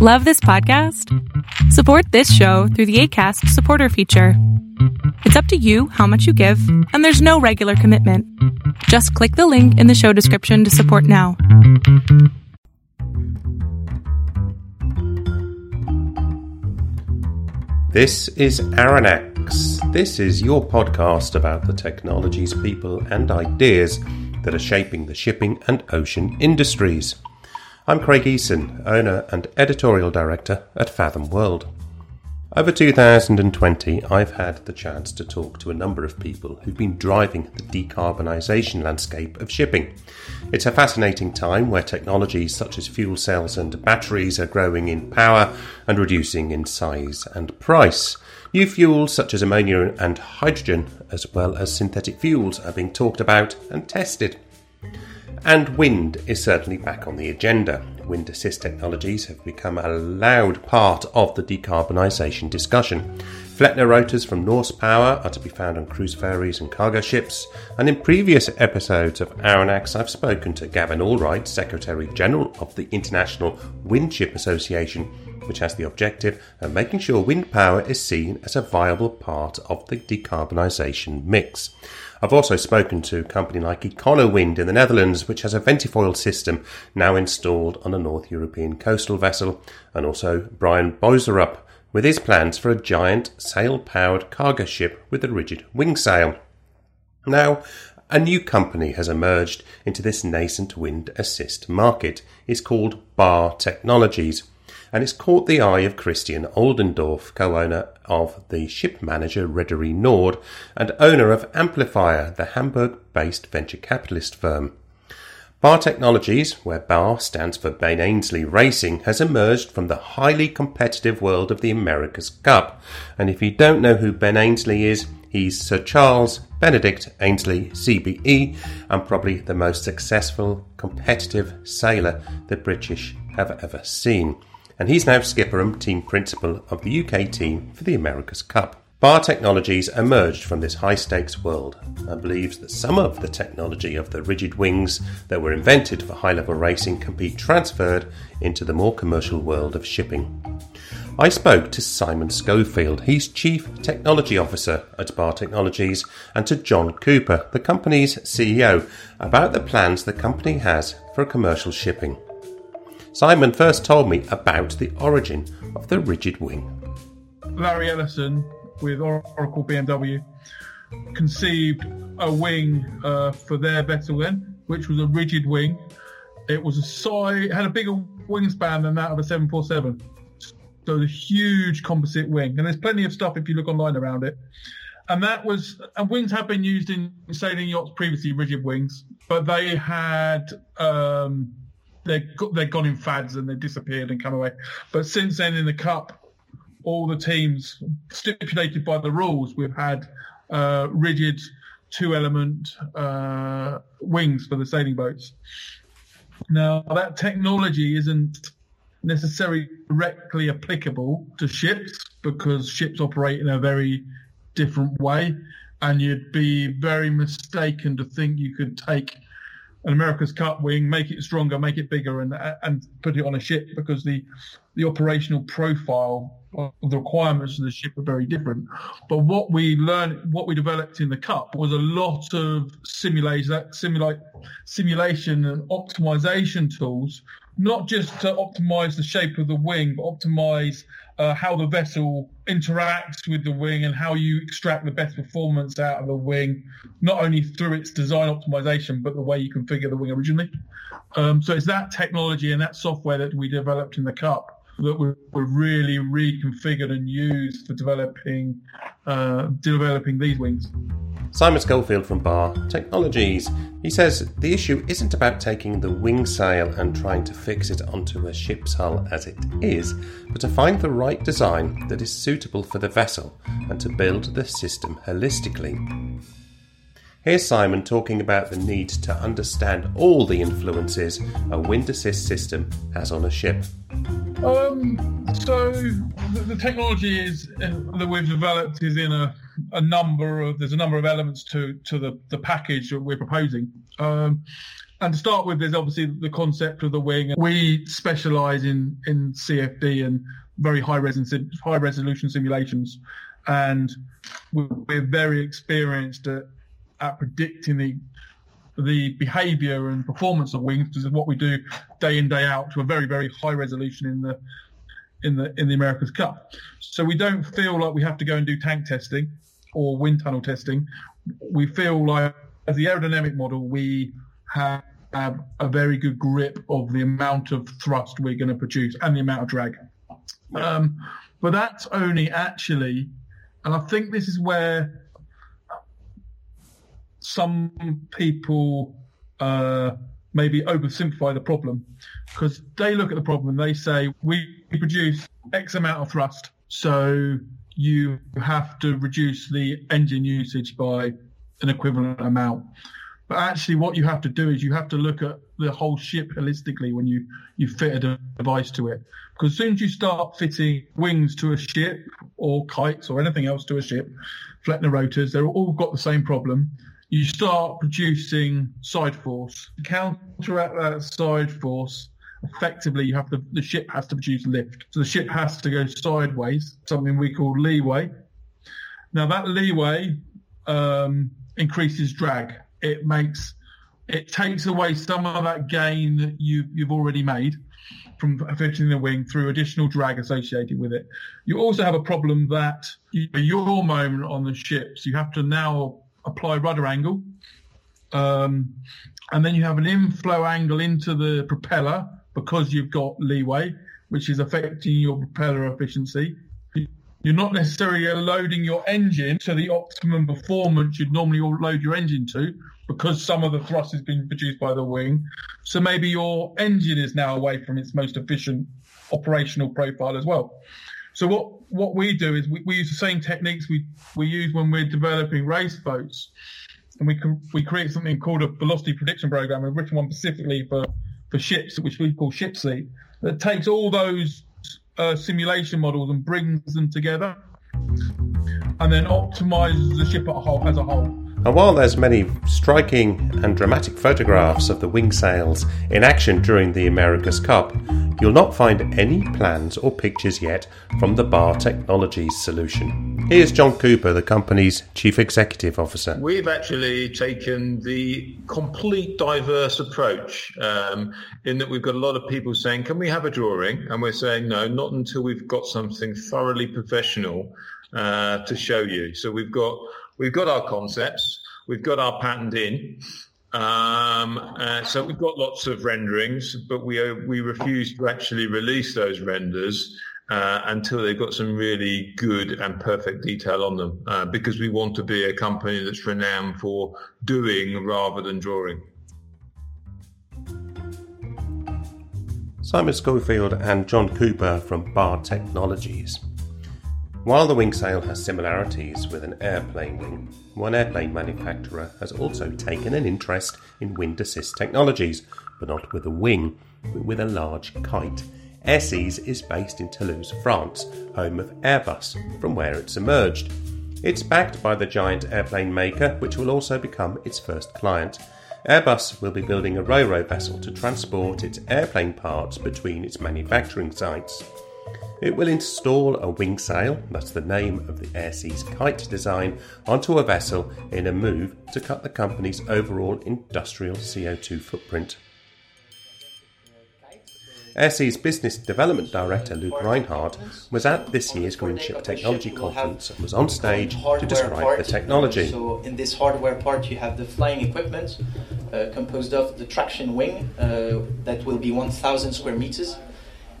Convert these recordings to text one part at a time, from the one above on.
Love this podcast? Support this show through the ACAST supporter feature. It's up to you how much you give, and there's no regular commitment. Just click the link in the show description to support now. This is Aranex. This is your podcast about the technologies, people, and ideas that are shaping the shipping and ocean industries. I'm Craig Eason, owner and editorial director at Fathom World. Over 2020, I've had the chance to talk to a number of people who've been driving the decarbonisation landscape of shipping. It's a fascinating time where technologies such as fuel cells and batteries are growing in power and reducing in size and price. New fuels such as ammonia and hydrogen, as well as synthetic fuels, are being talked about and tested. And wind is certainly back on the agenda. Wind assist technologies have become a loud part of the decarbonisation discussion. Flettner rotors from Norsepower are to be found on cruise ferries and cargo ships, and in previous episodes of Aranex, I've spoken to Gavin Allwright, Secretary General of the International Windship Association, which has the objective of making sure wind power is seen as a viable part of the decarbonisation mix. I've also spoken to a company like Econowind in the Netherlands, which has a ventifoil system now installed on a North European coastal vessel, and also Brian Boserup with his plans for a giant sail powered cargo ship with a rigid wing sail. Now, a new company has emerged into this nascent wind assist market. It's called Bar Technologies and it's caught the eye of Christian Oldendorf, co-owner of the ship manager Reederei Nord and owner of Amplifier, the Hamburg-based venture capitalist firm. Bar Technologies, where Bar stands for Ben Ainslie Racing, has emerged from the highly competitive world of the America's Cup. And if you don't know who Ben Ainslie is, he's Sir Charles Benedict Ainslie, CBE, and probably the most successful competitive sailor the British have ever seen and he's now skipper and team principal of the UK team for the America's Cup. Bar Technologies emerged from this high stakes world and believes that some of the technology of the rigid wings that were invented for high level racing can be transferred into the more commercial world of shipping. I spoke to Simon Schofield, he's Chief Technology Officer at Bar Technologies, and to John Cooper, the company's CEO, about the plans the company has for commercial shipping. Simon first told me about the origin of the rigid wing. Larry Ellison with Oracle BMW conceived a wing uh, for their vessel then, which was a rigid wing. It was a size, had a bigger wingspan than that of a 747. So a huge composite wing. And there's plenty of stuff if you look online around it. And that was, and wings have been used in sailing yachts previously, rigid wings, but they had um, they're they've gone in fads and they've disappeared and come away. But since then, in the cup, all the teams stipulated by the rules, we've had uh, rigid two element uh, wings for the sailing boats. Now that technology isn't necessarily directly applicable to ships because ships operate in a very different way and you'd be very mistaken to think you could take an America's Cup wing, make it stronger, make it bigger, and and put it on a ship because the the operational profile of the requirements of the ship are very different. But what we learned, what we developed in the Cup was a lot of simulation, simulate, simulation and optimization tools, not just to optimize the shape of the wing, but optimize uh, how the vessel interacts with the wing and how you extract the best performance out of the wing, not only through its design optimization, but the way you configure the wing originally. Um, so it's that technology and that software that we developed in the Cup that were, were really reconfigured and used for developing uh, developing these wings. Simon Schofield from Bar Technologies. He says the issue isn't about taking the wing sail and trying to fix it onto a ship's hull as it is, but to find the right design that is suitable for the vessel and to build the system holistically. Here's Simon talking about the need to understand all the influences a wind assist system has on a ship. Um, so the, the technology is uh, that we've developed is in a, a number of there's a number of elements to to the, the package that we're proposing. Um, And to start with, there's obviously the concept of the wing. We specialize in, in CFD and very high, res- high resolution simulations. And we're very experienced at, at predicting the the behavior and performance of wings because of what we do day in day out to a very very high resolution in the in the in the America's Cup. So we don't feel like we have to go and do tank testing or wind tunnel testing. We feel like as the aerodynamic model, we have, have a very good grip of the amount of thrust we're going to produce and the amount of drag. Um, but that's only actually, and I think this is where some people uh, maybe oversimplify the problem because they look at the problem and they say we produce X amount of thrust, so you have to reduce the engine usage by an equivalent amount. But actually, what you have to do is you have to look at the whole ship holistically when you, you fit a device to it. Because as soon as you start fitting wings to a ship or kites or anything else to a ship, Flettner rotors, they're all got the same problem. You start producing side force. To counteract that side force, effectively you have to, the ship has to produce lift. So the ship has to go sideways, something we call leeway. Now that leeway um, increases drag. It makes it takes away some of that gain that you you've already made from fitting the wing through additional drag associated with it. You also have a problem that you, your moment on the ships, you have to now apply rudder angle, um, and then you have an inflow angle into the propeller because you've got leeway, which is affecting your propeller efficiency. You're not necessarily loading your engine to the optimum performance you'd normally load your engine to because some of the thrust is being produced by the wing. So maybe your engine is now away from its most efficient operational profile as well. So what, what we do is we, we use the same techniques we, we use when we're developing race boats. And we can, we create something called a velocity prediction program. We've written one specifically for, for ships, which we call ShipSleep, that takes all those uh, simulation models and brings them together and then optimizes the ship as a whole. And while there's many striking and dramatic photographs of the wing sails in action during the America's Cup, you'll not find any plans or pictures yet from the Bar Technologies solution. Here's John Cooper, the company's Chief Executive Officer. We've actually taken the complete diverse approach um, in that we've got a lot of people saying, Can we have a drawing? And we're saying, No, not until we've got something thoroughly professional uh, to show you. So we've got we've got our concepts, we've got our patent in, um, uh, so we've got lots of renderings, but we uh, we refuse to actually release those renders uh, until they've got some really good and perfect detail on them, uh, because we want to be a company that's renowned for doing rather than drawing. Simon Schofield and John Cooper from Bar Technologies. While the wing sail has similarities with an airplane wing, one airplane manufacturer has also taken an interest in wind assist technologies, but not with a wing, but with a large kite. Airseas is based in Toulouse, France, home of Airbus, from where it's emerged. It's backed by the giant airplane maker, which will also become its first client. Airbus will be building a ro-ro vessel to transport its airplane parts between its manufacturing sites. It will install a wing sail, that's the name of the Airseas kite design, onto a vessel in a move to cut the company's overall industrial CO2 footprint. Airseas Business Development Director Luke Reinhardt was at this year's Green Ship Technology Conference and was on stage to describe the technology. So, in this hardware part, you have the flying equipment uh, composed of the traction wing uh, that will be 1,000 square meters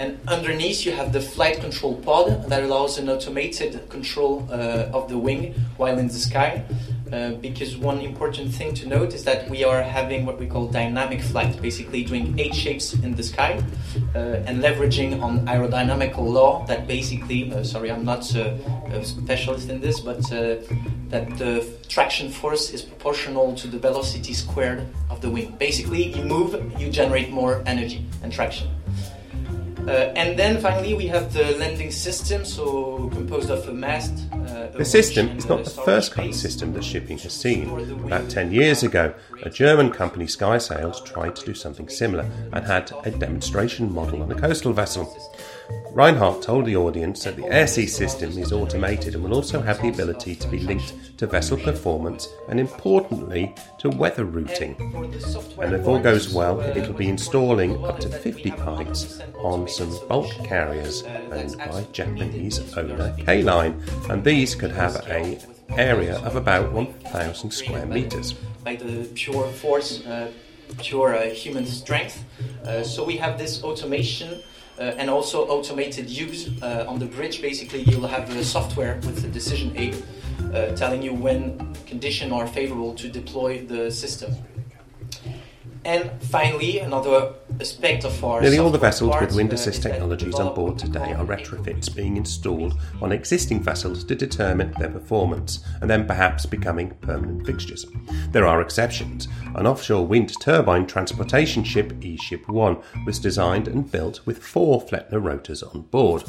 and underneath you have the flight control pod that allows an automated control uh, of the wing while in the sky. Uh, because one important thing to note is that we are having what we call dynamic flight, basically doing eight shapes in the sky uh, and leveraging on aerodynamical law that basically, uh, sorry, I'm not a, a, specialist in this, but uh, that the traction force is proportional to the velocity squared of the wing. Basically, you move, you generate more energy and traction. Uh, and then finally, we have the landing system, so composed of a mast, uh, The system is not the first kind of system that shipping has seen. About 10 years ago, a German company, SkySails, tried to do something similar and had a demonstration model on a coastal vessel. Reinhardt told the audience that the AirSea system is automated and will also have the ability to be linked to vessel performance and, importantly, to weather routing. And if all goes well, it'll be installing up to 50 pikes on some bulk carriers owned by Japanese owner K-Line, and these could have a area of about 1,000 square meters. By the pure force, uh, pure uh, human strength. Uh, so we have this automation and also automated use uh, on the bridge. Basically, you'll have the software with the decision aid uh, telling you when conditions are favorable to deploy the system. And finally, another Nearly all the vessels with wind assist technologies on board today are retrofits being installed on existing vessels to determine their performance and then perhaps becoming permanent fixtures. There are exceptions. An offshore wind turbine transportation ship, E-Ship 1, was designed and built with four Flettner rotors on board.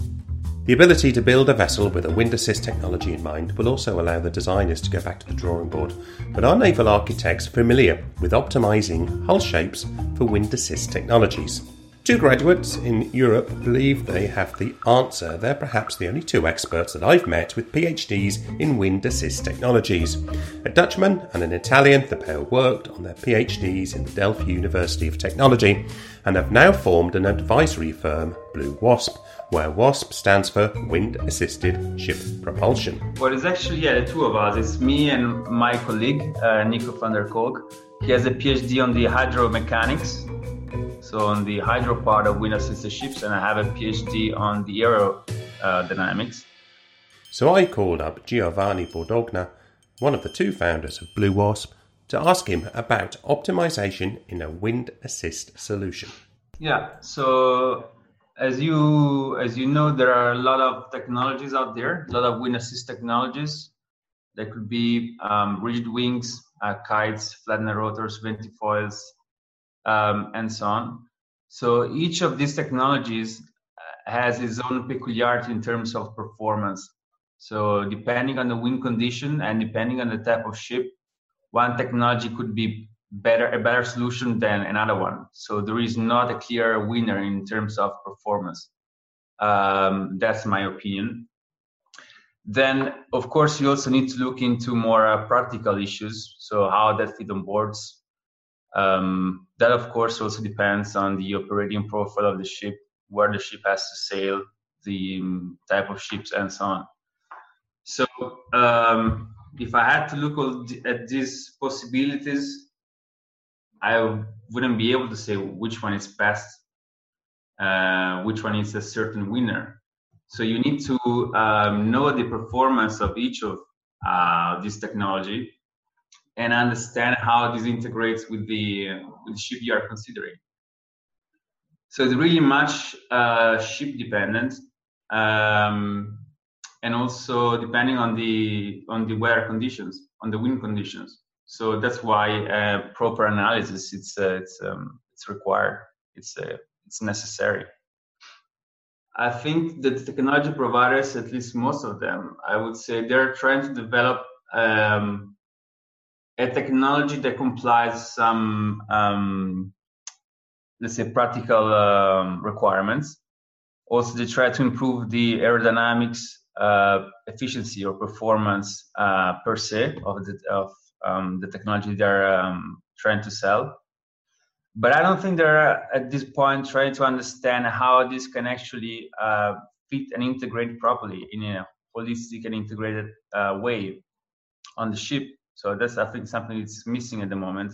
The ability to build a vessel with a wind assist technology in mind will also allow the designers to go back to the drawing board. But are naval architects are familiar with optimizing hull shapes for wind assist technologies? Two graduates in Europe believe they have the answer. They're perhaps the only two experts that I've met with PhDs in wind assist technologies. A Dutchman and an Italian, the pair worked on their PhDs in the Delft University of Technology and have now formed an advisory firm, Blue Wasp, where WASP stands for Wind Assisted Ship Propulsion. Well, it's actually yeah, the two of us. It's me and my colleague uh, Nico van der Kolk. He has a PhD on the hydromechanics, so on the hydro part of wind assisted ships, and I have a PhD on the aerodynamics. So I called up Giovanni Bordogna, one of the two founders of Blue Wasp, to ask him about optimization in a wind assist solution. Yeah, so as you as you know, there are a lot of technologies out there, a lot of wind assist technologies. There could be um, rigid wings, uh, kites, Flettner rotors, ventifoils, um, and so on. So each of these technologies has its own peculiarity in terms of performance. So depending on the wind condition and depending on the type of ship, one technology could be better a better solution than another one. So there is not a clear winner in terms of performance. Um, that's my opinion. Then, of course, you also need to look into more uh, practical issues. So how that fit on boards. Um, that, of course, also depends on the operating profile of the ship, where the ship has to sail, the um, type of ships, and so on. So, um, if I had to look at these possibilities, I wouldn't be able to say which one is best, uh, which one is a certain winner. So you need to um, know the performance of each of uh, this technology and understand how this integrates with the, with the ship you are considering. So it's really much uh, ship dependent, um, and also depending on the on the weather conditions, on the wind conditions. So that's why uh, proper analysis it's uh, it's um, it's required. It's uh, it's necessary. I think that the technology providers, at least most of them, I would say they're trying to develop um, a technology that complies some um, let's say practical um, requirements. Also, they try to improve the aerodynamics uh, efficiency or performance uh, per se of the of um, the technology they're um, trying to sell. But I don't think they're at this point trying to understand how this can actually uh, fit and integrate properly in a holistic and integrated uh, way on the ship. So that's I think something that's missing at the moment.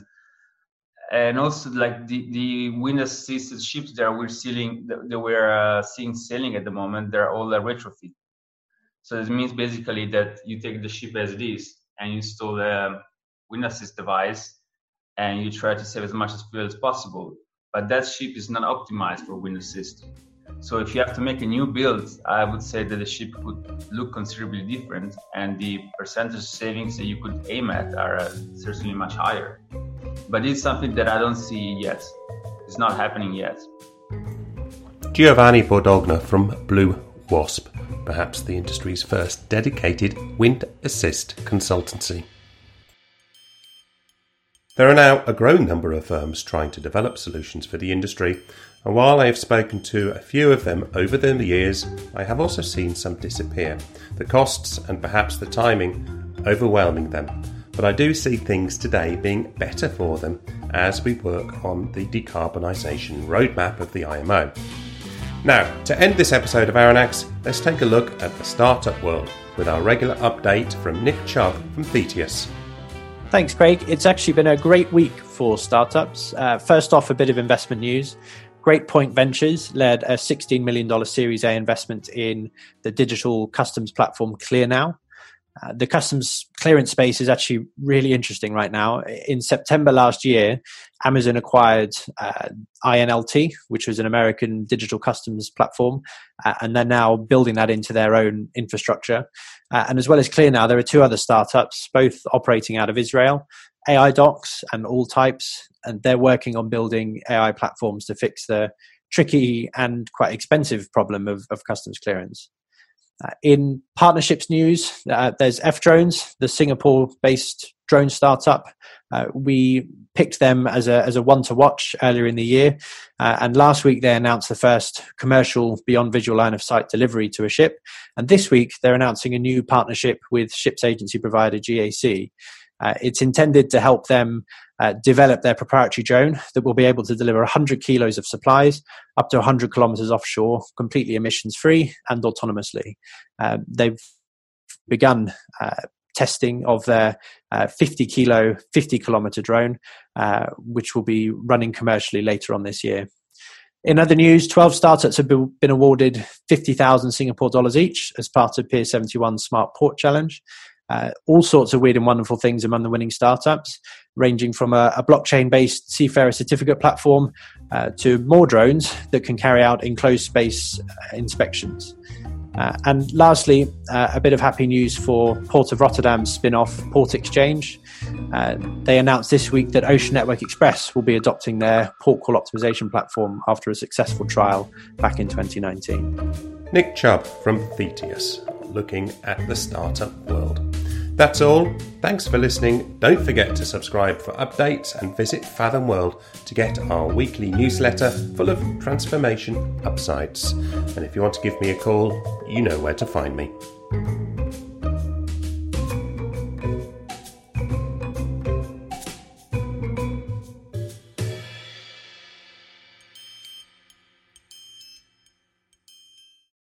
And also, like the, the wind assisted ships that we're seeing, that we're uh, seeing sailing at the moment, they're all a retrofit. So this means basically that you take the ship as it is and you install a wind assist device and you try to save as much as fuel as possible. But that ship is not optimized for wind assist. So if you have to make a new build, I would say that the ship could look considerably different, and the percentage savings that you could aim at are uh, certainly much higher. But it's something that I don't see yet. It's not happening yet. Giovanni Bordogna from Blue Wasp. perhaps the industry's first dedicated wind assist consultancy. There are now a growing number of firms trying to develop solutions for the industry, and while I have spoken to a few of them over the years, I have also seen some disappear, the costs and perhaps the timing overwhelming them. But I do see things today being better for them as we work on the decarbonisation roadmap of the IMO. Now, to end this episode of Aranex, let's take a look at the startup world with our regular update from Nick Chubb from Thetius. Thanks, Craig. It's actually been a great week for startups. Uh, first off, a bit of investment news. Great Point Ventures led a $16 million Series A investment in the digital customs platform ClearNow. Uh, the customs clearance space is actually really interesting right now. In September last year, Amazon acquired uh, INLT, which was an American digital customs platform, uh, and they're now building that into their own infrastructure. Uh, and as well as ClearNow, there are two other startups, both operating out of Israel, AI Docs and All Types, and they're working on building AI platforms to fix the tricky and quite expensive problem of, of customs clearance. Uh, in partnerships news, uh, there's F Drones, the Singapore based drone startup. Uh, we picked them as a, as a one to watch earlier in the year. Uh, and last week they announced the first commercial beyond visual line of sight delivery to a ship. And this week they're announcing a new partnership with ships agency provider GAC. Uh, it's intended to help them uh, develop their proprietary drone that will be able to deliver 100 kilos of supplies up to 100 kilometers offshore, completely emissions free and autonomously. Uh, they've begun uh, testing of their uh, 50 kilo, 50 kilometer drone, uh, which will be running commercially later on this year. In other news, 12 startups have been awarded 50,000 Singapore dollars each as part of Pier 71 Smart Port Challenge. Uh, all sorts of weird and wonderful things among the winning startups, ranging from a, a blockchain based Seafarer certificate platform uh, to more drones that can carry out enclosed space uh, inspections. Uh, and lastly, uh, a bit of happy news for Port of Rotterdam's spin off PortXchange. Uh, they announced this week that Ocean Network Express will be adopting their port call optimization platform after a successful trial back in 2019. Nick Chubb from Thetius, looking at the startup world. That's all. Thanks for listening. Don't forget to subscribe for updates and visit Fathom World to get our weekly newsletter full of transformation upsides. And if you want to give me a call, you know where to find me.